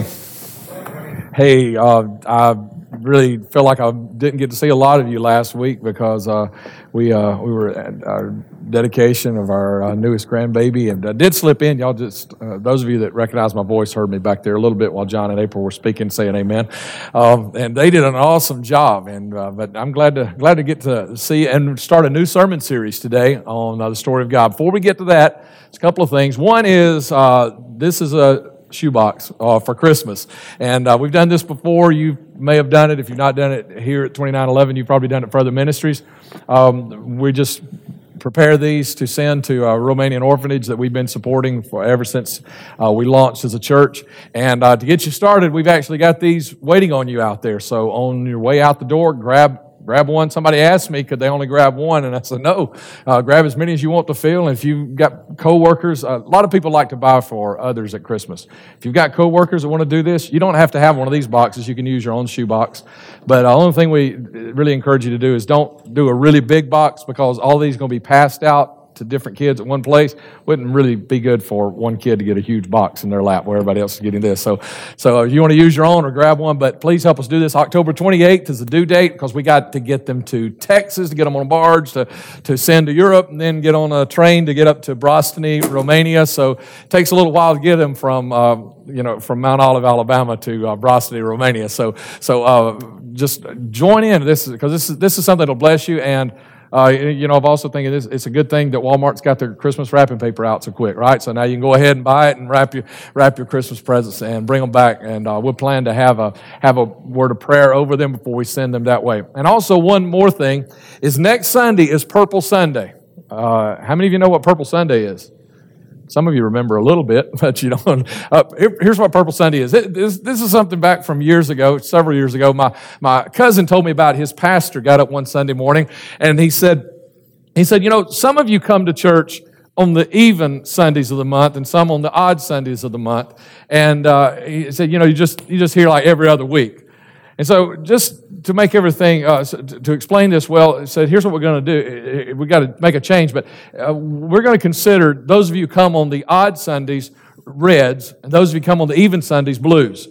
morning. Hey, uh, I really feel like I didn't get to see a lot of you last week because uh, we uh, we were at our dedication of our uh, newest grandbaby, and I did slip in. Y'all just uh, those of you that recognize my voice heard me back there a little bit while John and April were speaking, saying Amen. Um, and they did an awesome job. And uh, but I'm glad to glad to get to see and start a new sermon series today on the story of God. Before we get to that, it's a couple of things. One is this is a shoebox uh, for Christmas. And uh, we've done this before. You may have done it. If you've not done it here at 2911, you've probably done it for other ministries. Um, we just prepare these to send to a Romanian orphanage that we've been supporting for ever since uh, we launched as a church. And uh, to get you started, we've actually got these waiting on you out there. So on your way out the door, grab grab one. Somebody asked me, could they only grab one? And I said, no, uh, grab as many as you want to fill. And if you've got coworkers, a lot of people like to buy for others at Christmas. If you've got coworkers that want to do this, you don't have to have one of these boxes. You can use your own shoe box. But the uh, only thing we really encourage you to do is don't do a really big box because all these going to be passed out to different kids at one place wouldn't really be good for one kid to get a huge box in their lap where everybody else is getting this. So, so if you want to use your own or grab one, but please help us do this. October 28th is the due date because we got to get them to Texas to get them on a barge to, to send to Europe and then get on a train to get up to Brostany, Romania. So it takes a little while to get them from, uh, you know, from Mount Olive, Alabama to uh, Brostany, Romania. So, so uh, just join in this because this is, this is something that'll bless you and uh, you know, I've also thinking it's, it's a good thing that Walmart's got their Christmas wrapping paper out so quick, right? So now you can go ahead and buy it and wrap your wrap your Christmas presents and bring them back. And uh, we'll plan to have a have a word of prayer over them before we send them that way. And also one more thing is next Sunday is Purple Sunday. Uh, how many of you know what Purple Sunday is? Some of you remember a little bit, but you don't. Uh, here's what Purple Sunday is. This, this, is something back from years ago, several years ago. My, my cousin told me about his pastor got up one Sunday morning and he said, he said, you know, some of you come to church on the even Sundays of the month and some on the odd Sundays of the month. And uh, he said, you know, you just, you just hear like every other week. And so, just to make everything, uh, to explain this well, said, here's what we're going to do. We've got to make a change, but uh, we're going to consider those of you come on the odd Sundays, reds, and those of you come on the even Sundays, blues.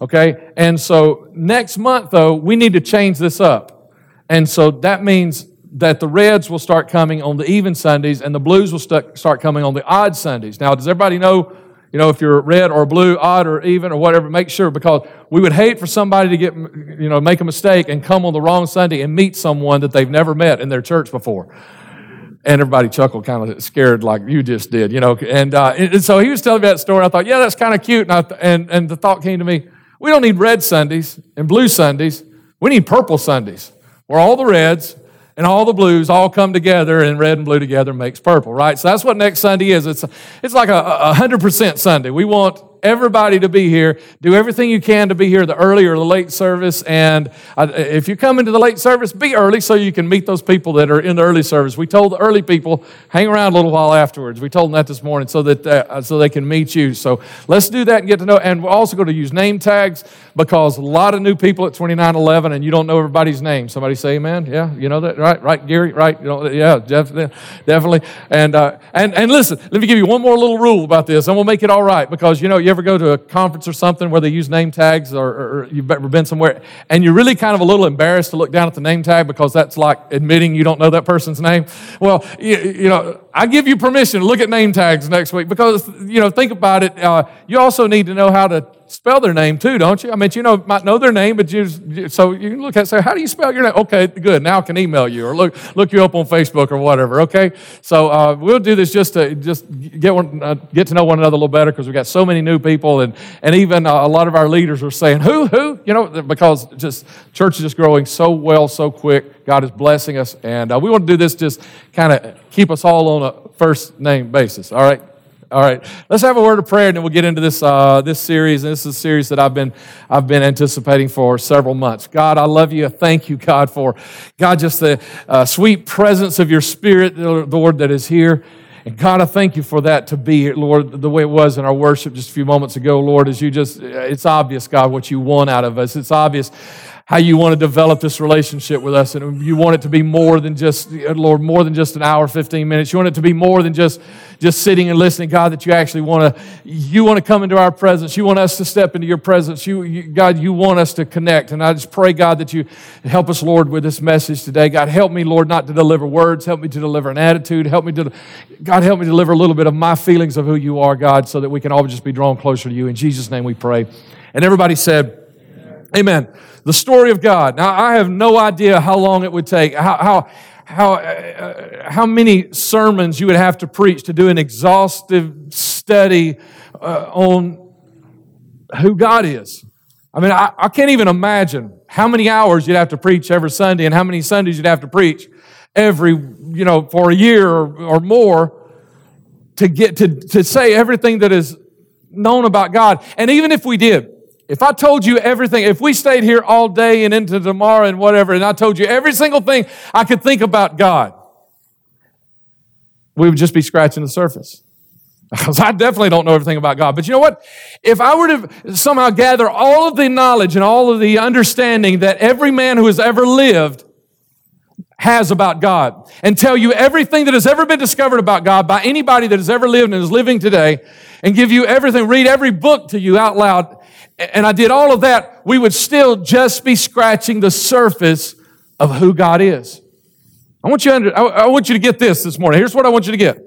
Okay? And so, next month, though, we need to change this up. And so, that means that the reds will start coming on the even Sundays and the blues will start coming on the odd Sundays. Now, does everybody know you know, if you're red or blue, odd or even or whatever, make sure because we would hate for somebody to get, you know, make a mistake and come on the wrong Sunday and meet someone that they've never met in their church before. And everybody chuckled, kind of scared like you just did, you know. And, uh, and so he was telling me that story. I thought, yeah, that's kind of cute. And, I, and, and the thought came to me, we don't need red Sundays and blue Sundays. We need purple Sundays where all the reds and all the blues all come together and red and blue together makes purple, right? So that's what next Sunday is. It's, it's like a, a 100% Sunday. We want everybody to be here. Do everything you can to be here the early or the late service. And if you come into the late service, be early so you can meet those people that are in the early service. We told the early people, hang around a little while afterwards. We told them that this morning so that uh, so they can meet you. So let's do that and get to know. And we're also going to use name tags because a lot of new people at 2911 and you don't know everybody's name. Somebody say amen. Yeah, you know that, right? Right, Gary? Right? You know, yeah, definitely. And, uh, and, and listen, let me give you one more little rule about this and we'll make it all right because, you know, you ever go to a conference or something where they use name tags or, or you've ever been somewhere and you're really kind of a little embarrassed to look down at the name tag because that's like admitting you don't know that person's name? Well, you, you know, I give you permission to look at name tags next week because, you know, think about it. Uh, you also need to know how to spell their name too, don't you? I mean, you know, might know their name, but you so you can look at say, how do you spell your name? Okay, good. Now I can email you or look look you up on Facebook or whatever. Okay, so uh, we'll do this just to just get one, uh, get to know one another a little better because we've got so many new people and and even uh, a lot of our leaders are saying who who you know because just church is just growing so well so quick. God is blessing us, and uh, we want to do this just kind of keep us all on a first name basis. All right. All right, let's have a word of prayer, and then we'll get into this uh, this series. And this is a series that I've been I've been anticipating for several months. God, I love you. Thank you, God, for God just the uh, sweet presence of your Spirit, Lord, that is here. And God, I thank you for that to be, Lord, the way it was in our worship just a few moments ago, Lord, as you just, it's obvious, God, what you want out of us. It's obvious how you want to develop this relationship with us. And you want it to be more than just, Lord, more than just an hour, 15 minutes. You want it to be more than just, just sitting and listening, God, that you actually want to, you want to come into our presence. You want us to step into your presence. You, you, God, you want us to connect. And I just pray, God, that you help us, Lord, with this message today. God, help me, Lord, not to deliver words. Help me to deliver an attitude. Help me to, God, help me deliver a little bit of my feelings of who you are, God, so that we can all just be drawn closer to you. In Jesus' name we pray. And everybody said, Amen. The story of God. Now, I have no idea how long it would take, how, how, how, uh, how many sermons you would have to preach to do an exhaustive study uh, on who God is. I mean, I, I can't even imagine how many hours you'd have to preach every Sunday and how many Sundays you'd have to preach every, you know, for a year or, or more to get to, to say everything that is known about God. And even if we did, if I told you everything, if we stayed here all day and into tomorrow and whatever, and I told you every single thing I could think about God, we would just be scratching the surface. Because I definitely don't know everything about God. But you know what? If I were to somehow gather all of the knowledge and all of the understanding that every man who has ever lived has about God and tell you everything that has ever been discovered about God by anybody that has ever lived and is living today and give you everything, read every book to you out loud, and I did all of that, we would still just be scratching the surface of who God is. I want you, under, I, I want you to get this this morning. Here's what I want you to get.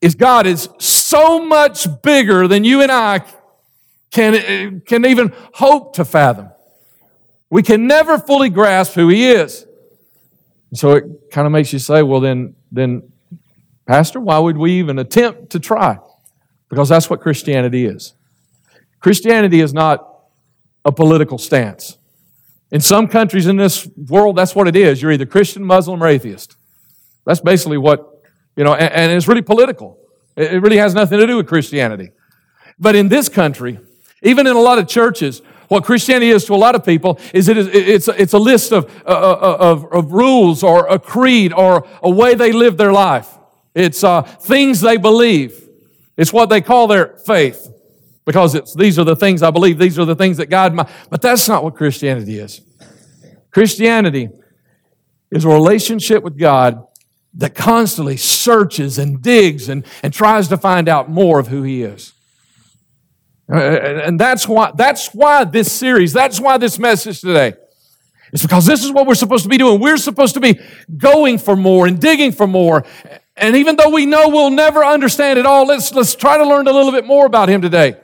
Is God is so much bigger than you and I can, uh, can even hope to fathom. We can never fully grasp who He is. So it kind of makes you say, well, then, then, Pastor, why would we even attempt to try? Because that's what Christianity is. Christianity is not a political stance. In some countries in this world, that's what it is. You're either Christian, Muslim, or atheist. That's basically what, you know, and, and it's really political. It, really has nothing to do with Christianity. But in this country, even in a lot of churches, what Christianity is to a lot of people is it is it's, it's a list of, uh, uh, of, of rules or a creed or a way they live their life. It's uh, things they believe. It's what they call their faith because it's, these are the things I believe, these are the things that God, my, but that's not what Christianity is. Christianity is a relationship with God that constantly searches and digs and, and tries to find out more of who He is. Uh, and that's why, that's why this series, that's why this message today. It's because this is what we're supposed to be doing. We're supposed to be going for more and digging for more. And even though we know we'll never understand it all, let's, let's try to learn a little bit more about Him today.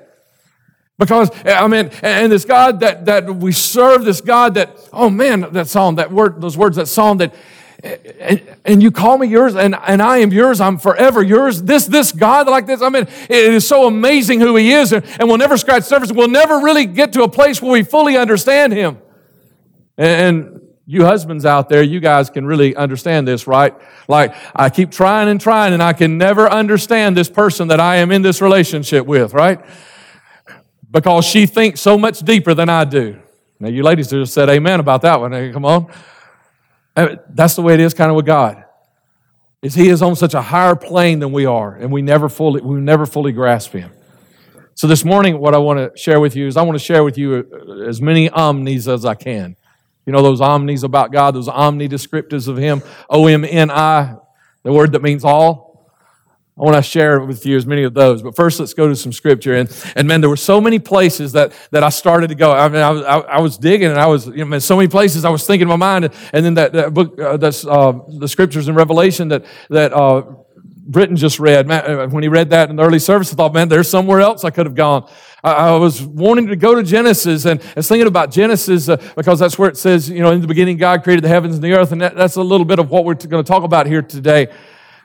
Because, I mean, and this God that, that we serve, this God that, oh man, that song, that word, those words, that song that, and, and, you call me yours and, and I am yours, I'm forever yours. This, this God like this, I mean, it is so amazing who he is and, and we'll never scratch surface. We'll never really get to a place where we fully understand him. And, and you husbands out there, you guys can really understand this, right? Like, I keep trying and trying and I can never understand this person that I am in this relationship with, right? Because she thinks so much deeper than I do. Now, you ladies just said amen about that one. Come on. That's the way it is kind of with God. Is he is on such a higher plane than we are, and we never fully, we never fully grasp him. So this morning, what I want to share with you is I want to share with you uh, as many omnis as I can. You know those omnis about God, those omni descriptives of him, O-M-N-I, the word that means all. I want to share with you as many of those. But first, let's go to some scripture. And, and man, there were so many places that, that I started to go. I mean, I was, I, I was digging and I was, you know, man, so many places I was thinking in my mind. And then that, that book, uh, that's uh, the scriptures in Revelation that, that uh, Britton just read. Man, uh, when he read that in the early service, I thought, man, there's somewhere else I could have gone. I, was wanting to go to Genesis and I was thinking about Genesis uh, because that's where it says, you know, in the beginning, God created the heavens and the earth. And that, that's a little bit of what we're going to talk about here today.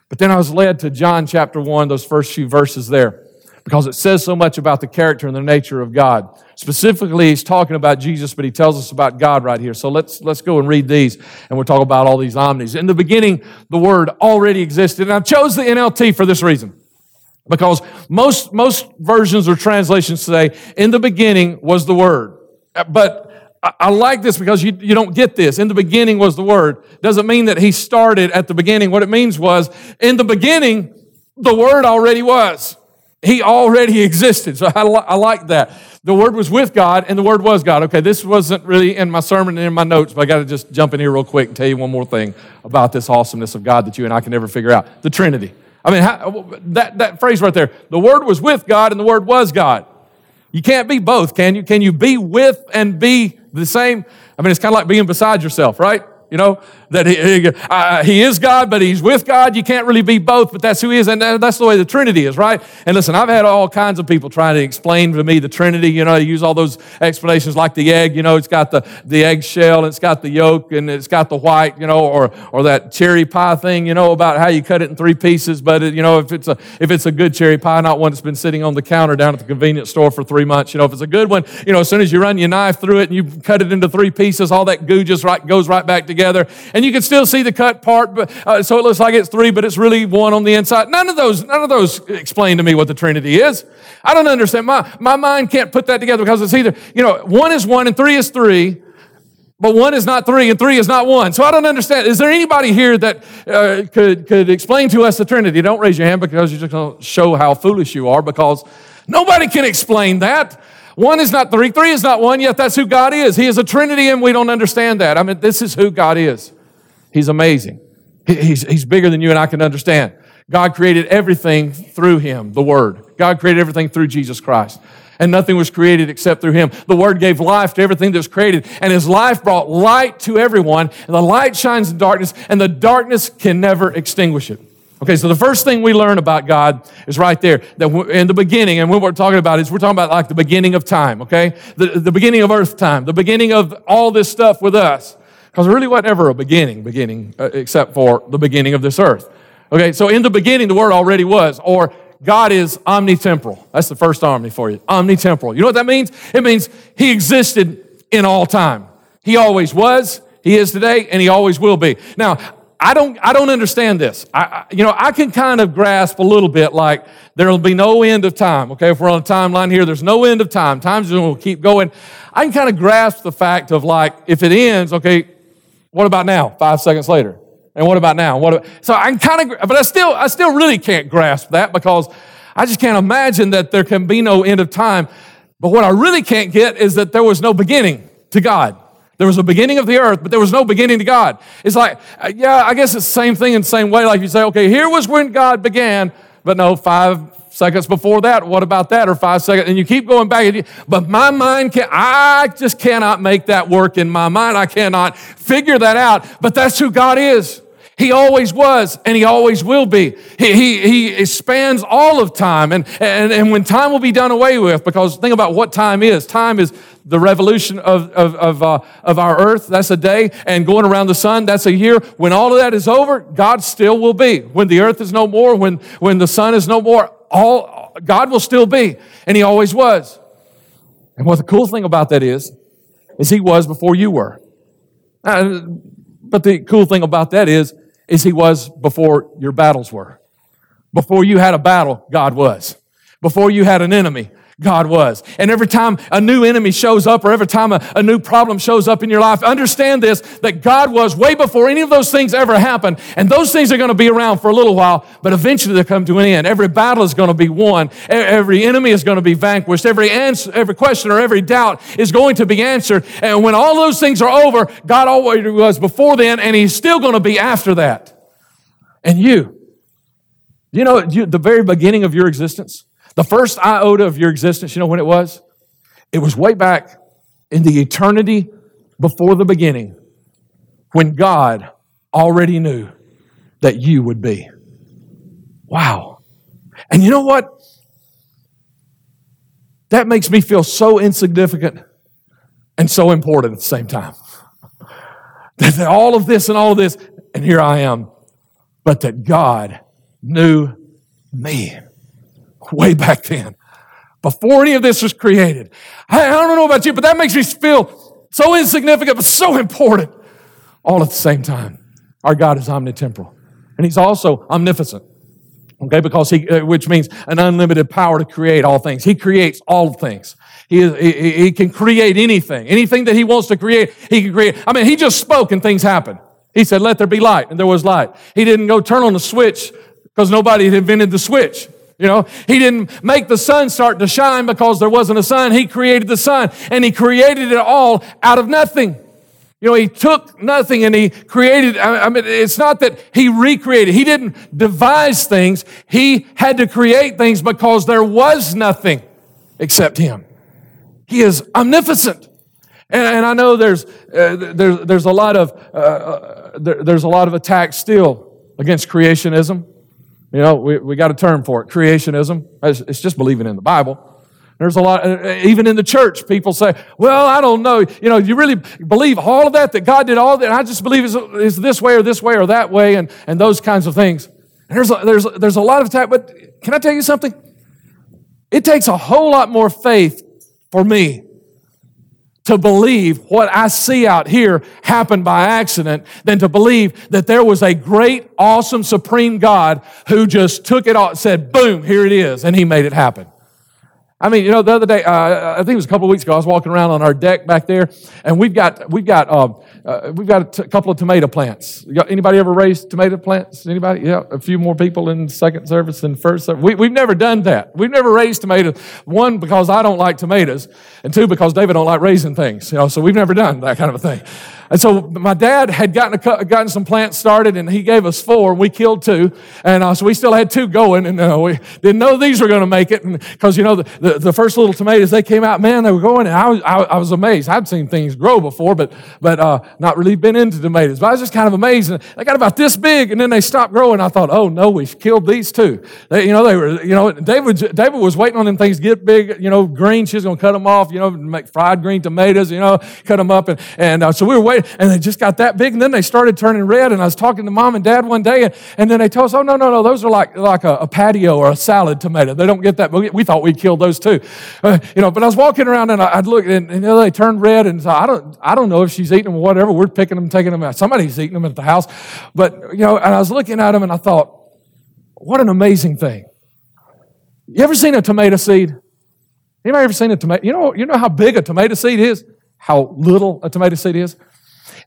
But then I was led to John chapter 1, those first few verses there, because it says so much about the character and the nature of God. Specifically, he's talking about Jesus, but he tells us about God right here. So let's, let's go and read these, and we'll talk about all these omnis. In the beginning, the Word already existed, and I chose the NLT for this reason. Because most, most versions or translations say, in the beginning was the Word. But I like this because you, you don't get this. In the beginning was the Word. Doesn't mean that He started at the beginning. What it means was, in the beginning, the Word already was. He already existed. So I, li- I like that. The Word was with God and the Word was God. Okay, this wasn't really in my sermon and in my notes, but I got to just jump in here real quick and tell you one more thing about this awesomeness of God that you and I can never figure out the Trinity. I mean, how, that, that phrase right there the Word was with God and the Word was God. You can't be both, can you? Can you be with and be the same? I mean, it's kind of like being beside yourself, right? You know, that he, uh, he, is God, but he's with God. You can't really be both, but that's who he is. And that's the way the Trinity is, right? And listen, I've had all kinds of people trying to explain to me the Trinity. You know, they use all those explanations like the egg, you know, it's got the, the egg shell, and it's got the yolk, and it's got the white, you know, or, or that cherry pie thing, you know, about how you cut it in three pieces. But, it, you know, if it's, a, if it's a good cherry pie, not one that's been sitting on the counter down at the convenience store for three months, you know, if it's a good one, you know, as soon as you run your knife through it and you cut it into three pieces, all that goo just right, goes right back together. And you can still see the cut part, but, uh, so it looks like it's three, but it's really one on the inside. None of those, none of those explain to me what the Trinity is. I don't understand. My, my mind can't put that together because it's either, you know, one is one and three is three, but one is not three and three is not one. So I don't understand. Is there anybody here that uh, could, could explain to us the Trinity? Don't raise your hand because you're just going to show how foolish you are because nobody can explain that. One is not three, three is not one, yet that's who God is. He is a Trinity and we don't understand that. I mean, this is who God is. He's amazing. He's, he's bigger than you and I can understand. God created everything through him, the Word. God created everything through Jesus Christ. And nothing was created except through him. The Word gave life to everything that was created, and his life brought light to everyone. And the light shines in darkness, and the darkness can never extinguish it. Okay, so the first thing we learn about God is right there. That in the beginning, and what we're talking about is we're talking about like the beginning of time, okay? The, the beginning of earth time, the beginning of all this stuff with us. Because really wasn't ever a beginning, beginning, uh, except for the beginning of this earth. Okay, so in the beginning, the Word already was, or God is omnitemporal. That's the first omni for you. Omnitemporal. You know what that means? It means He existed in all time. He always was, He is today, and He always will be. Now, I don't, I don't understand this. I, I, you know, I can kind of grasp a little bit like there will be no end of time. Okay, if we're on a timeline here, there's no end of time. Time's going to keep going. I can kind of grasp the fact of like, if it ends, okay, what about now? Five seconds later. And what about now? What about, so I can kind of, but I still, I still really can't grasp that because I just can't imagine that there can be no end of time. But what I really can't get is that there was no beginning to God. There was a beginning of the earth, but there was no beginning to God. It's like, uh, yeah, I guess it's the same thing in the same way. Like you say, okay, here was when God began, but no, five seconds before that, what about that? Or five seconds, and you keep going back. But my mind can I just cannot make that work in my mind. I cannot figure that out. But that's who God is. He always was and he always will be. He, he, he spans all of time. And, and, and when time will be done away with, because think about what time is. Time is the revolution of, of, of, uh, of our earth. That's a day. And going around the sun, that's a year. When all of that is over, God still will be. When the earth is no more, when, when the sun is no more, all, God will still be. And he always was. And what the cool thing about that is, is he was before you were. Uh, but the cool thing about that is, is he was before your battles were. Before you had a battle, God was. Before you had an enemy, God was. And every time a new enemy shows up or every time a, a, new problem shows up in your life, understand this that God was way before any of those things ever happened. And those things are going to be around for a little while, but eventually they'll come to an end. Every battle is going to be won. Every enemy is going to be vanquished. Every answer, every question or every doubt is going to be answered. And when all those things are over, God always was before then, and He's still going to be after that. And you, you know, you, the very beginning of your existence, the first iota of your existence, you know when it was? It was way back in the eternity before the beginning when God already knew that you would be. Wow. And you know what? That makes me feel so insignificant and so important at the same time. That all of this and all of this, and here I am, but that God knew me way back then, before any of this was created. I, I don't know about you, but that makes me feel so insignificant, but so important all at the same time. Our God is omnitemporal, and He's also omnipotent. Okay, because he, uh, which means an unlimited power to create all things. He creates all things. He, is, he, he can create anything. Anything that he wants to create, he can create. I mean, he just spoke and things happened. He said, let there be light, and there was light. He didn't go turn on the switch because nobody had invented the switch. You know, he didn't make the sun start to shine because there wasn't a sun. He created the sun and he created it all out of nothing. You know, he took nothing and he created, I mean, it's not that he recreated. He didn't devise things. He had to create things because there was nothing except him. He is omnipotent. And, and I know there's, uh, there's, there's a lot of, uh, uh, there, there's a lot of attacks still against creationism. You know, we, we got a term for it, creationism. It's, it's just believing in the Bible. There's a lot, uh, even in the church, people say, well, I don't know. You know, you really believe all of that, that God did all that. I just believe it's, this way or this way or that way and, and those kinds of things. And there's a, there's, there's a lot of attack, but can I tell you something? It takes a whole lot more faith for me to believe what I see out here happened by accident than to believe that there was a great, awesome, supreme God who just took it all, said, boom, here it is, and he made it happen. I mean, you know, the other day, uh, I think it was a couple of weeks ago, I was walking around on our deck back there, and we've got we've got uh, uh, we've got a t- couple of tomato plants. anybody ever raised tomato plants? Anybody? Yeah, a few more people in second service than first service. We, we've never done that. We've never raised tomatoes. One because I don't like tomatoes, and two because David don't like raising things. You know, so we've never done that kind of a thing. And so my dad had gotten, a, gotten some plants started and he gave us four and we killed two. And uh, so we still had two going and uh, we didn't know these were going to make it. Because, you know, the, the, the, first little tomatoes, they came out, man, they were going. And I was, I, I was amazed. I'd seen things grow before, but, but uh, not really been into tomatoes. But I was just kind of amazed. And they got about this big and then they stopped growing. I thought, oh no, we've killed these two. They, you know, they were, you know, David, David was waiting on them things to get big, you know, green. She's going to cut them off, you know, make fried green tomatoes, you know, cut them up. And, and uh, so we were waiting and they just got that big, and then they started turning red. And I was talking to mom and dad one day, and, and then they told us, "Oh no, no, no, those are like like a, a patio or a salad tomato. They don't get that." We, we thought we killed those too, uh, you know. But I was walking around and I, would look, and, and you know, they turned red, and so I don't I don't know if she's eating them or whatever. We're picking them, taking them out. Somebody's eating them at the house, but you know. And I was looking at them, and I thought, what an amazing thing. You ever seen a tomato seed? Anybody ever seen a tomato? You know, you know how big a tomato seed is? How little a tomato seed is?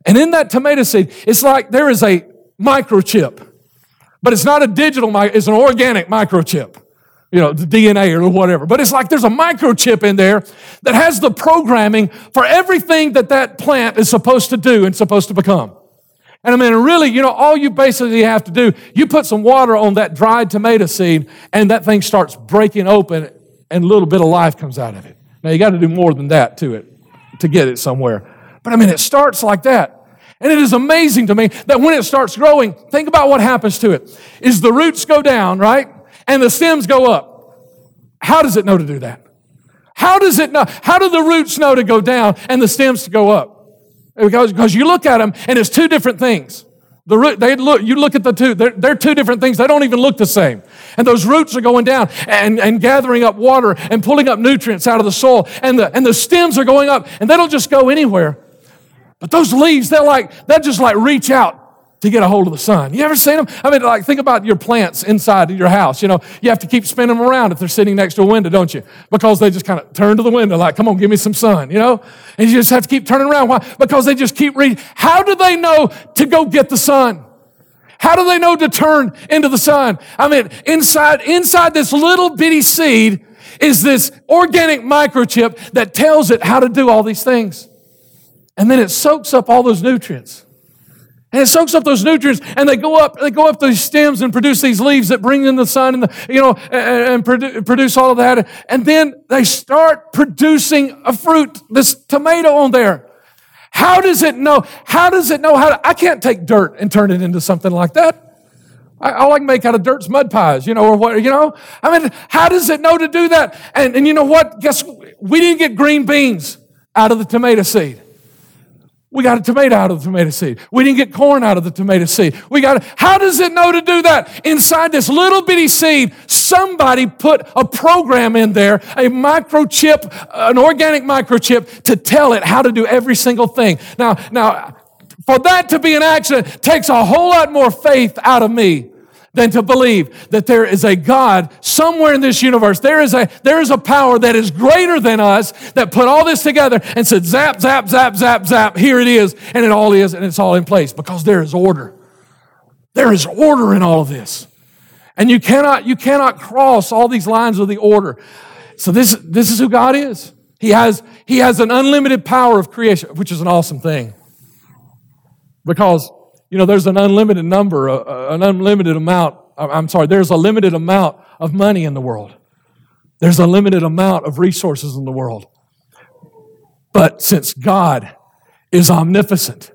And in that tomato seed, it's like there is a microchip, but it's not a digital, it's an organic microchip. You know, the DNA or whatever. But it's like there's a microchip in there that has the programming for everything that that plant is supposed to do and supposed to become. And I mean, really, you know, all you basically have to do, you put some water on that dried tomato seed and that thing starts breaking open and a little bit of life comes out of it. Now, you got to do more than that to it to get it somewhere. But I mean, it starts like that. And it is amazing to me that when it starts growing, think about what happens to it. Is the roots go down, right? And the stems go up. How does it know to do that? How does it know? How do the roots know to go down and the stems to go up? Because, because you look at them and it's two different things. The root, they look, you look at the two, they're, they're two different things. They don't even look the same. And those roots are going down and, and gathering up water and pulling up nutrients out of the soil. And the, and the stems are going up and they don't just go anywhere. But those leaves, they're like, they just like reach out to get a hold of the sun. You ever seen them? I mean, like, think about your plants inside your house. You know, you have to keep spinning them around if they're sitting next to a window, don't you? Because they just kind of turn to the window, like, come on, give me some sun, you know? And you just have to keep turning around. Why? Because they just keep reading. How do they know to go get the sun? How do they know to turn into the sun? I mean, inside, inside this little bitty seed is this organic microchip that tells it how to do all these things. And then it soaks up all those nutrients. And it soaks up those nutrients and they go up, they go up those stems and produce these leaves that bring in the sun and the, you know, and, and produ- produce all of that. And then they start producing a fruit, this tomato on there. How does it know? How does it know how to, I can't take dirt and turn it into something like that. I, all I can make out of dirt's mud pies, you know, or what, you know? I mean, how does it know to do that? And, and you know what? Guess we didn't get green beans out of the tomato seed. We got a tomato out of the tomato seed. We didn't get corn out of the tomato seed. We got, how does it know to do that? Inside this little bitty seed, somebody put a program in there, a microchip, an organic microchip to tell it how to do every single thing. Now, now, for that to be an accident takes a whole lot more faith out of me than to believe that there is a God somewhere in this universe. There is a, there is a power that is greater than us that put all this together and said, zap, zap, zap, zap, zap, here it is, and it all is, and it's all in place because there is order. There is order in all of this. And you cannot, you cannot cross all these lines of the order. So this, this is who God is. He has, he has an unlimited power of creation, which is an awesome thing. Because, you know, there's an unlimited number, uh, uh an unlimited amount, I'm sorry, there's a limited amount of money in the world. There's a limited amount of resources in the world. But since God is omnipotent,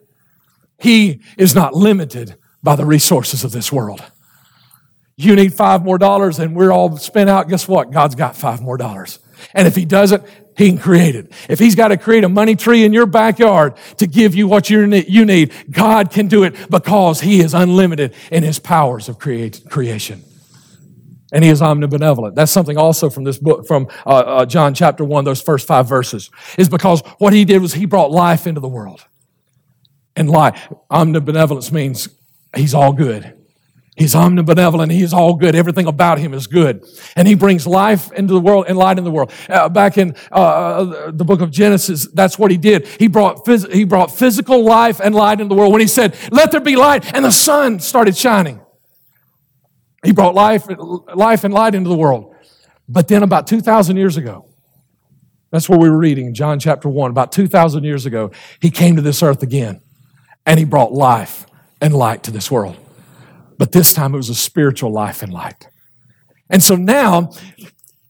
He is not limited by the resources of this world. You need five more dollars and we're all spent out. Guess what? God's got five more dollars. And if He doesn't, He can create it. If He's got to create a money tree in your backyard to give you what you need, God can do it because He is unlimited in His powers of creation and he is omnibenevolent. That's something also from this book, from uh, uh, John chapter 1, those first five verses, is because what he did was he brought life into the world. And life, omnibenevolence means he's all good. He's omnibenevolent. He is all good. Everything about him is good. And he brings life into the world and light in the world. Uh, back in uh, uh, the book of Genesis, that's what he did. He brought, phys- he brought physical life and light into the world when he said, let there be light. And the sun started shining. He brought life, life and light into the world. But then about 2,000 years ago, that's what we were reading in John chapter 1. About 2,000 years ago, he came to this earth again and he brought life and light to this world. But this time it was a spiritual life and light. And so now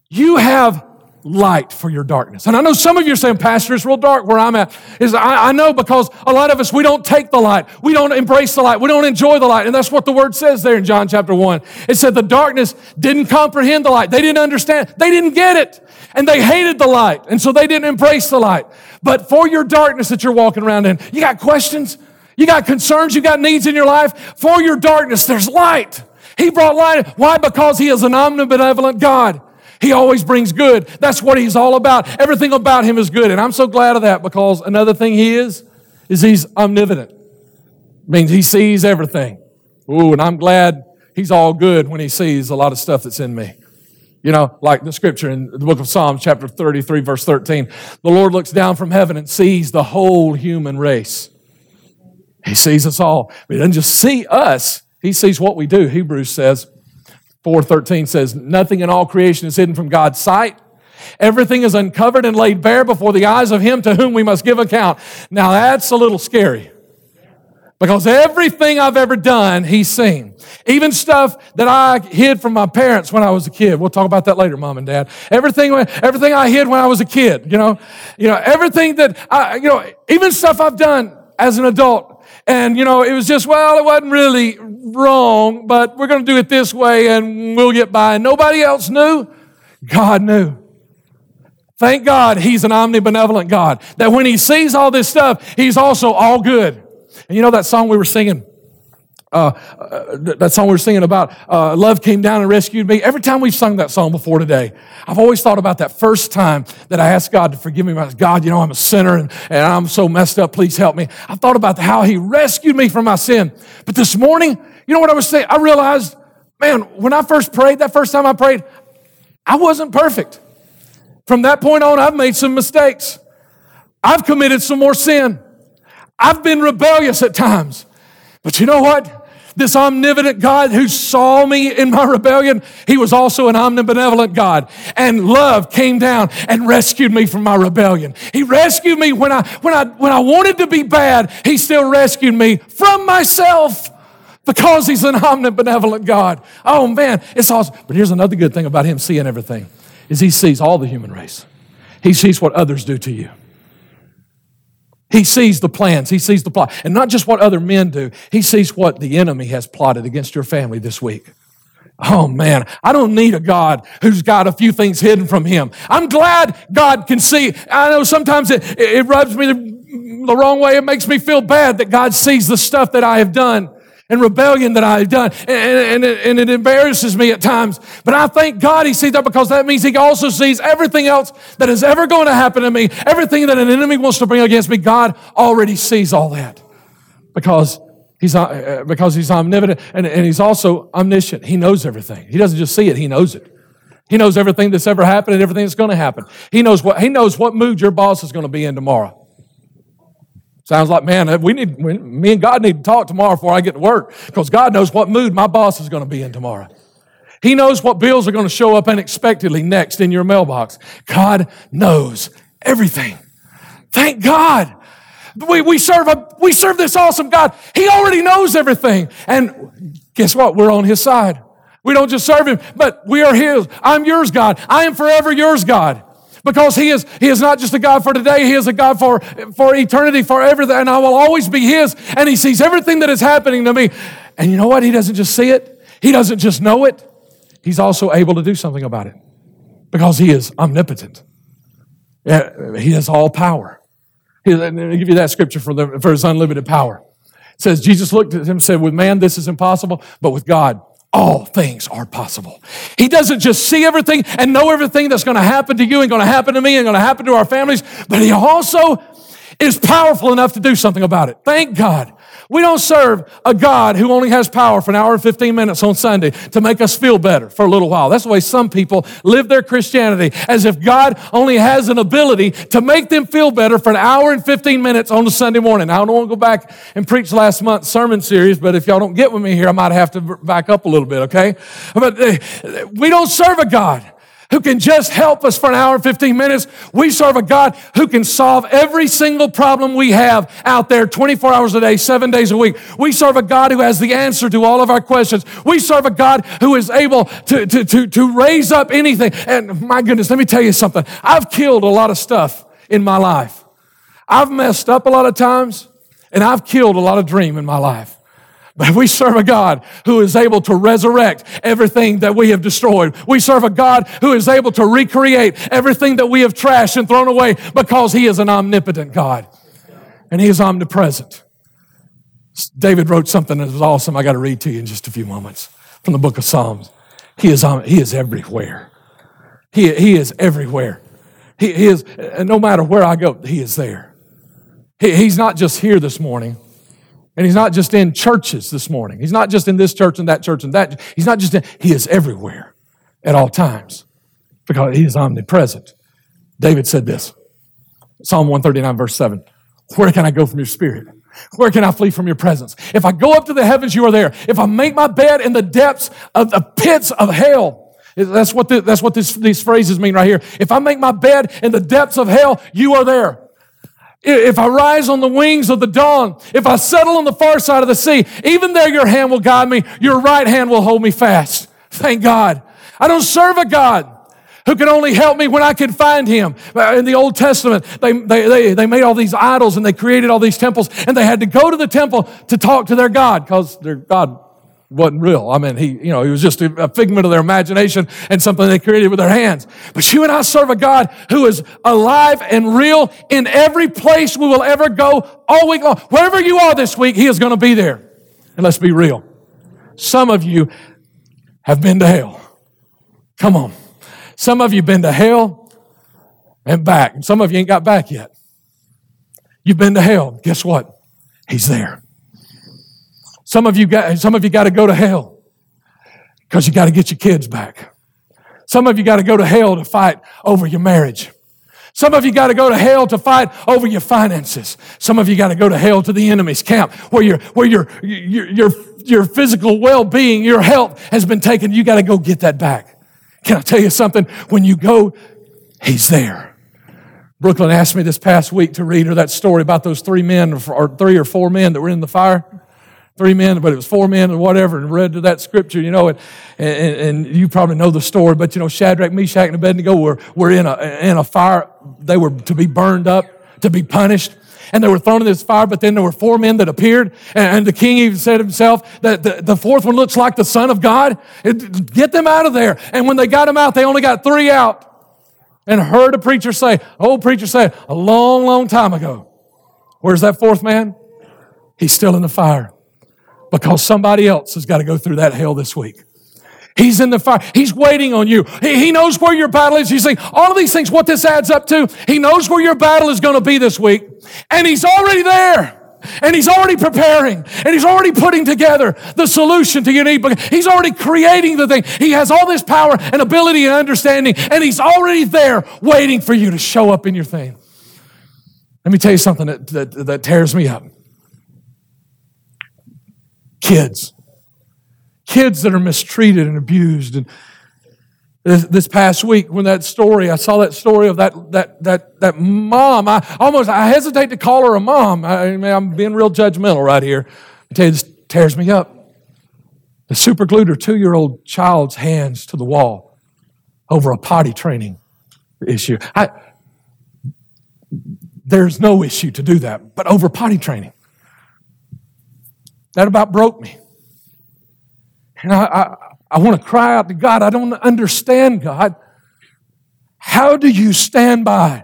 you have light for your darkness. And I know some of you are saying, Pastor, it's real dark where I'm at. Is I, I, know because a lot of us, we don't take the light. We don't embrace the light. We don't enjoy the light. And that's what the word says there in John chapter 1. It said the darkness didn't comprehend the light. They didn't understand. They didn't get it. And they hated the light. And so they didn't embrace the light. But for your darkness that you're walking around in, you got questions, you got concerns, you got needs in your life. For your darkness, there's light. He brought light. Why? Because he is an omnibenevolent God. He always brings good. That's what he's all about. Everything about him is good. And I'm so glad of that because another thing he is, is he's omnipotent. Means he sees everything. Ooh, and I'm glad he's all good when he sees a lot of stuff that's in me. You know, like the scripture in the book of Psalms, chapter 33, verse 13. The Lord looks down from heaven and sees the whole human race. He sees us all. But he doesn't just see us, he sees what we do. Hebrews says, 4.13 says, Nothing in all creation is hidden from God's sight. Everything is uncovered and laid bare before the eyes of him to whom we must give account. Now that's a little scary. Because everything I've ever done, he's seen. Even stuff that I hid from my parents when I was a kid. We'll talk about that later, mom and dad. Everything, everything I hid when I was a kid, you know, you know, everything that I, you know, even stuff I've done as an adult. And, you know, it was just, well, it wasn't really wrong, but we're going to do it this way and we'll get by. And nobody else knew. God knew. Thank God he's an omnibenevolent God. That when he sees all this stuff, he's also all good. And you know that song we were singing? Uh, uh, that song we were singing about uh, love came down and rescued me. Every time we've sung that song before today, I've always thought about that first time that I asked God to forgive me. God, you know, I'm a sinner and, and I'm so messed up. Please help me. I thought about how He rescued me from my sin. But this morning, you know what I was saying? I realized, man, when I first prayed, that first time I prayed, I wasn't perfect. From that point on, I've made some mistakes. I've committed some more sin. I've been rebellious at times. But you know what? This omnipotent God who saw me in my rebellion, he was also an omnibenevolent God. And love came down and rescued me from my rebellion. He rescued me when I, when I, when I wanted to be bad, he still rescued me from myself because he's an omnibenevolent God. Oh man, it's awesome. But here's another good thing about him seeing everything is he sees all the human race. He sees what others do to you. He sees the plans, he sees the plot. And not just what other men do, he sees what the enemy has plotted against your family this week. Oh man, I don't need a God who's got a few things hidden from him. I'm glad God can see. I know sometimes it, it rubs me the, the wrong way. It makes me feel bad that God sees the stuff that I have done and rebellion that I've done. And, and, it, and, it, embarrasses me at times. But I thank God he sees that because that means he also sees everything else that is ever going to happen to me, everything that an enemy wants to bring against me. God already sees all that because he's, uh, because he's omnipotent and, and he's also omniscient. He knows everything. He doesn't just see it, he knows it. He knows everything that's ever happened and everything that's going to happen. He knows what, he knows what mood your boss is going to be in tomorrow. Sounds like, man, we need, me and God need to talk tomorrow before I get to work because God knows what mood my boss is going to be in tomorrow. He knows what bills are going to show up unexpectedly next in your mailbox. God knows everything. Thank God. We, we serve a, we serve this awesome God. He already knows everything. And guess what? We're on his side. We don't just serve him, but we are his. I'm yours, God. I am forever yours, God. Because he is, he is not just a God for today, he is a God for, for eternity, for everything, and I will always be his. And he sees everything that is happening to me. And you know what? He doesn't just see it, he doesn't just know it, he's also able to do something about it. Because he is omnipotent. He has all power. Let me give you that scripture for, the, for his unlimited power. It says, Jesus looked at him and said, With man, this is impossible, but with God, all things are possible. He doesn't just see everything and know everything that's going to happen to you and going to happen to me and going to happen to our families, but he also is powerful enough to do something about it. Thank God. We don't serve a God who only has power for an hour and 15 minutes on Sunday to make us feel better for a little while. That's the way some people live their Christianity, as if God only has an ability to make them feel better for an hour and 15 minutes on a Sunday morning. I don't want to go back and preach last month's sermon series, but if y'all don't get with me here, I might have to back up a little bit, okay? But uh, we don't serve a God who can just help us for an hour and 15 minutes. We serve a God who can solve every single problem we have out there 24 hours a day, seven days a week. We serve a God who has the answer to all of our questions. We serve a God who is able to, to, to, to raise up anything. And my goodness, let me tell you something. I've killed a lot of stuff in my life. I've messed up a lot of times, and I've killed a lot of dream in my life. But we serve a God who is able to resurrect everything that we have destroyed. We serve a God who is able to recreate everything that we have trashed and thrown away because He is an omnipotent God and He is omnipresent. David wrote something that was awesome. I got to read to you in just a few moments from the book of Psalms. He is, he is everywhere. He, he is everywhere. He, he is, no matter where I go, He is there. He, he's not just here this morning. And he's not just in churches this morning. He's not just in this church and that church and that. He's not just in, he is everywhere at all times because he is omnipresent. David said this Psalm 139, verse 7 Where can I go from your spirit? Where can I flee from your presence? If I go up to the heavens, you are there. If I make my bed in the depths of the pits of hell, that's what, the, that's what this, these phrases mean right here. If I make my bed in the depths of hell, you are there. If I rise on the wings of the dawn, if I settle on the far side of the sea, even there your hand will guide me, your right hand will hold me fast. Thank God. I don't serve a God who can only help me when I can find him. Uh, in the Old Testament, they, they, they, they made all these idols and they created all these temples, and they had to go to the temple to talk to their God because their God wasn't real. I mean, he, you know, he was just a figment of their imagination and something they created with their hands. But you and I serve a God who is alive and real in every place we will ever go all week long. Wherever you are this week, he is going to be there. And let's be real. Some of you have been to hell. Come on. Some of you been to hell and back. And some of you ain't got back yet. You've been to hell. Guess what? He's there. Some of you got, some of you got to go to hell because you got to get your kids back. Some of you got to go to hell to fight over your marriage. Some of you got to go to hell to fight over your finances. Some of you got to go to hell to the enemy's camp where your, where your, your, your, your physical well-being, your health has been taken. You got to go get that back. Can I tell you something? When you go, he's there. Brooklyn asked me this past week to read her that story about those three men or three or four men that were in the fire three men, but it was four men or whatever, and read to that scripture, you know, and, and, and, you probably know the story, but you know, Shadrach, Meshach, and Abednego were, were in, a, in a fire. They were to be burned up, to be punished. And they were thrown in this fire, but then there were four men that appeared. And, the king even said himself that the, fourth one looks like the son of God. Get them out of there. And when they got him out, they only got three out. And heard a preacher say, old preacher said, a long, long time ago. Where's that fourth man? He's still in the fire because somebody else has got to go through that hell this week. He's in the fire. He's waiting on you. He, he knows where your battle is. He's saying all of these things, what this adds up to. He knows where your battle is going to be this week. And he's already there. And he's already preparing and he's already putting together the solution to your need. He's already creating the thing. He has all this power and ability and understanding, and he's already there waiting for you to show up in your thing. Let me tell you something that, that, that tears me up. Kids. kids that are mistreated and abused. And this, this past week, when that story, I saw that story of that that that that mom. I almost I hesitate to call her a mom. I, mean i'm being real judgmental right here. I this tears me up. The superglued her two-year-old child's hands to the wall over a potty training issue. I, there's no issue to do that, but over potty training. That about broke me. And I, I, I want to cry out to God. I don't understand, God. How do you stand by?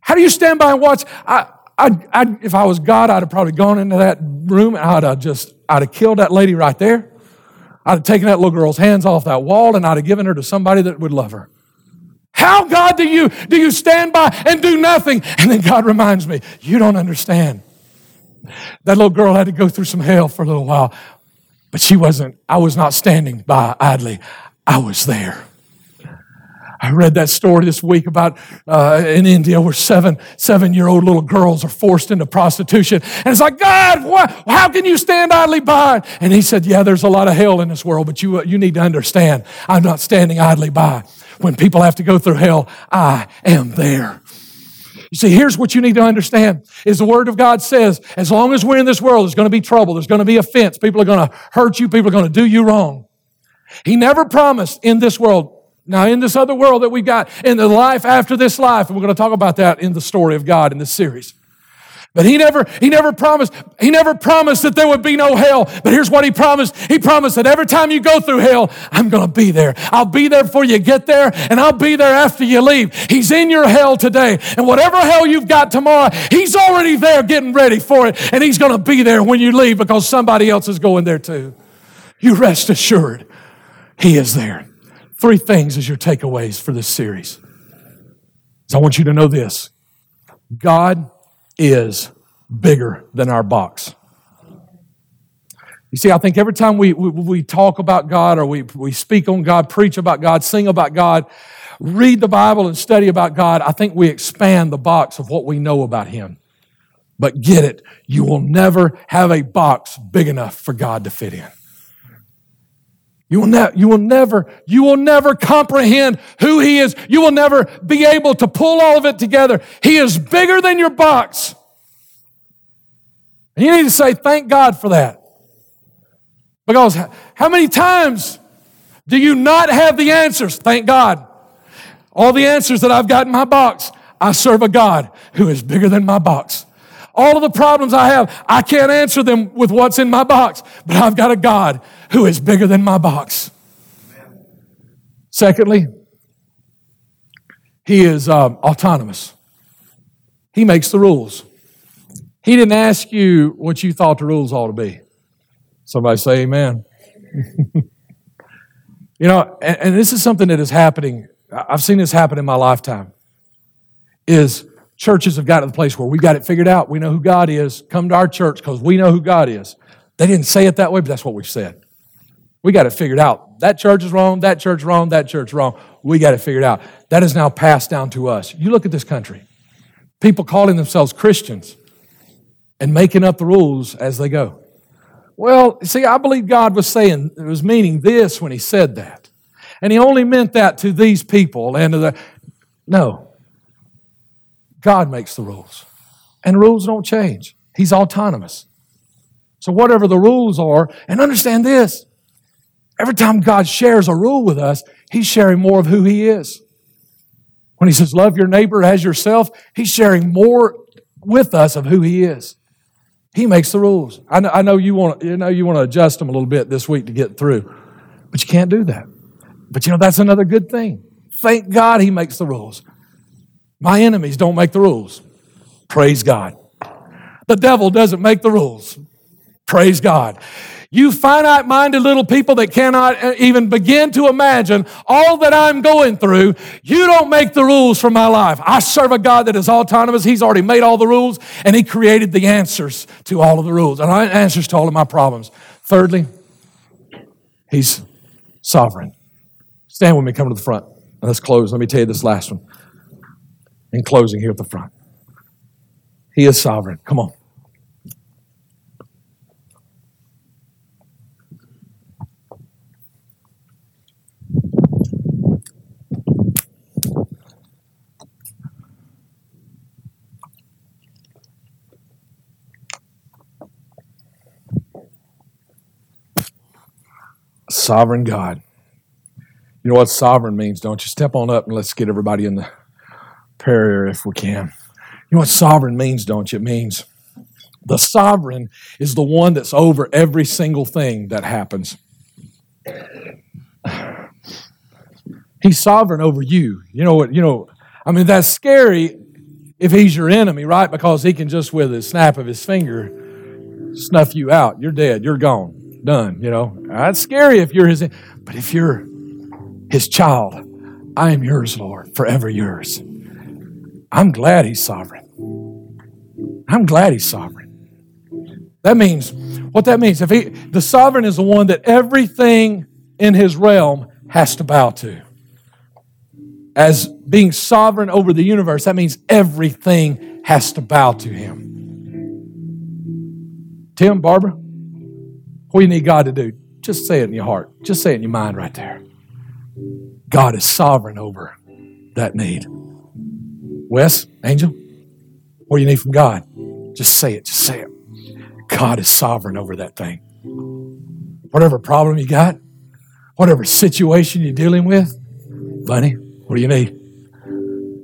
How do you stand by and watch? I, I, I, if I was God, I'd have probably gone into that room. and I'd have just, I'd have killed that lady right there. I'd have taken that little girl's hands off that wall and I'd have given her to somebody that would love her. How, God, do you, do you stand by and do nothing? And then God reminds me, you don't understand. That little girl had to go through some hell for a little while, but she wasn't, I was not standing by idly. I was there. I read that story this week about uh, in India where seven seven year old little girls are forced into prostitution, and it's like God, what, how can you stand idly by? And he said, Yeah, there's a lot of hell in this world, but you you need to understand, I'm not standing idly by. When people have to go through hell, I am there. You see, here's what you need to understand is the word of God says, as long as we're in this world, there's going to be trouble. There's going to be offense. People are going to hurt you. People are going to do you wrong. He never promised in this world. Now, in this other world that we've got, in the life after this life, and we're going to talk about that in the story of God in this series. But he never, he never promised, he never promised that there would be no hell. But here's what he promised. He promised that every time you go through hell, I'm going to be there. I'll be there before you get there, and I'll be there after you leave. He's in your hell today. And whatever hell you've got tomorrow, he's already there getting ready for it. And he's going to be there when you leave because somebody else is going there too. You rest assured, he is there. Three things as your takeaways for this series. So I want you to know this God is bigger than our box. You see, I think every time we, we, we, talk about God or we, we speak on God, preach about God, sing about God, read the Bible and study about God, I think we expand the box of what we know about Him. But get it, you will never have a box big enough for God to fit in. You will, ne- you will never, you will never comprehend who He is. You will never be able to pull all of it together. He is bigger than your box. And you need to say, thank God for that. Because how many times do you not have the answers? Thank God. All the answers that I've got in my box, I serve a God who is bigger than my box. All of the problems I have, I can't answer them with what's in my box, but I've got a God who is bigger than my box. Secondly, he is um, autonomous. He makes the rules. He didn't ask you what you thought the rules ought to be. Somebody say amen. you know, and, and this is something that is happening. I've seen this happen in my lifetime. Is churches have got to the place where we've got it figured out. We know who God is. Come to our church because we know who God is. They didn't say it that way, but that's what we've said. We got it figured out. That church is wrong, that church wrong, that church wrong. We got it figured out. That is now passed down to us. You look at this country. People calling themselves Christians and making up the rules as they go. Well, see, I believe God was saying, it was meaning this when he said that. And he only meant that to these people and to the. No. God makes the rules. And rules don't change. He's autonomous. So, whatever the rules are, and understand this every time God shares a rule with us, He's sharing more of who He is. When He says, Love your neighbor as yourself, He's sharing more with us of who He is. He makes the rules. I know, I know you want you know you want to adjust them a little bit this week to get through, but you can't do that. But you know that's another good thing. Thank God He makes the rules. My enemies don't make the rules. Praise God. The devil doesn't make the rules. Praise God. You finite minded little people that cannot uh, even begin to imagine all that I'm going through, you don't make the rules for my life. I serve a God that is autonomous. He's already made all the rules and He created the answers to all of the rules and answers to all of my problems. Thirdly, He's sovereign. Stand with me, come to the front. let's close. Let me tell you this last one. In closing, here at the front. He is sovereign. Come on. Sovereign God. You know what sovereign means, don't you? Step on up and let's get everybody in the prayer area if we can. You know what sovereign means, don't you? It means the sovereign is the one that's over every single thing that happens. He's sovereign over you. You know what? You know, I mean, that's scary if he's your enemy, right? Because he can just, with a snap of his finger, snuff you out. You're dead. You're gone. Done. You know, that's scary if you're his. But if you're his child, I am yours, Lord, forever yours. I'm glad he's sovereign. I'm glad he's sovereign. That means what that means. If he, the sovereign is the one that everything in his realm has to bow to. As being sovereign over the universe, that means everything has to bow to him. Tim, Barbara, what do you need God to do? Just say it in your heart. Just say it in your mind right there. God is sovereign over that need. Wes, Angel, what do you need from God? Just say it. Just say it. God is sovereign over that thing. Whatever problem you got, whatever situation you're dealing with, Bunny, what do you need?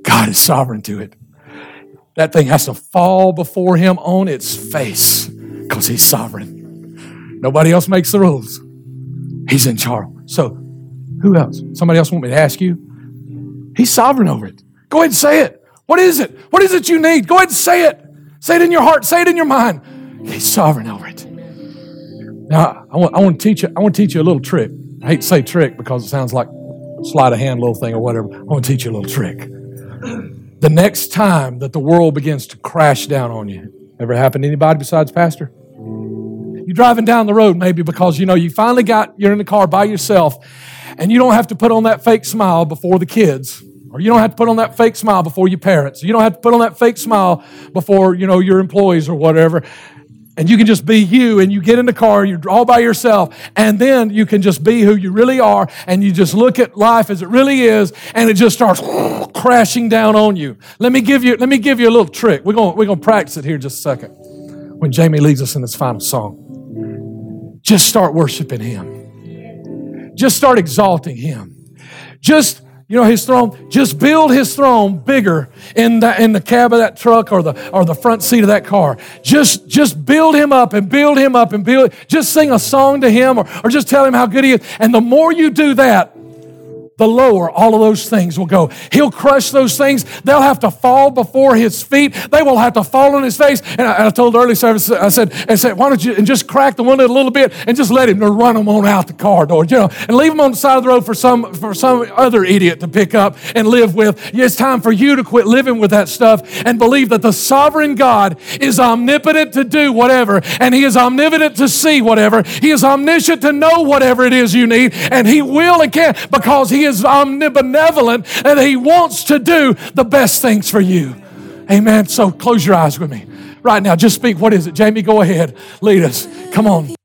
God is sovereign to it. That thing has to fall before Him on its face because He's sovereign. Nobody else makes the rules. He's in charge. So, who else? Somebody else want me to ask you? He's sovereign over it. Go ahead and say it. What is it? What is it you need? Go ahead and say it. Say it in your heart. Say it in your mind. He's sovereign over it. Now, I want, I want to teach you. I want to teach you a little trick. I hate to say trick because it sounds like sleight of hand little thing or whatever. I want to teach you a little trick. The next time that the world begins to crash down on you, ever happened to anybody besides Pastor? You're driving down the road maybe because you know you finally got you're in the car by yourself and you don't have to put on that fake smile before the kids or you don't have to put on that fake smile before your parents. You don't have to put on that fake smile before, you know, your employees or whatever. And you can just be you and you get in the car, you're all by yourself, and then you can just be who you really are and you just look at life as it really is and it just starts crashing down on you. Let me give you, let me give you a little trick. We're going, we're going to practice it here in just a second when Jamie leads us in this final song. Just start worshiping Him. Just start exalting Him. Just you know his throne just build his throne bigger in the in the cab of that truck or the or the front seat of that car just just build him up and build him up and build just sing a song to him or, or just tell him how good he is and the more you do that the lower all of those things will go. He'll crush those things. They'll have to fall before his feet. They will have to fall on his face. And I, I told early service, I said, I said, why don't you and just crack the window a little bit and just let him run them on out the car door, you know, and leave them on the side of the road for some for some other idiot to pick up and live with. It's time for you to quit living with that stuff and believe that the sovereign God is omnipotent to do whatever, and He is omnipotent to see whatever. He is omniscient to know whatever it is you need, and He will and can because He is omnibenevolent and He wants to do the best things for you. Amen. So close your eyes with me right now. Just speak. What is it? Jamie, go ahead. Lead us. Come on.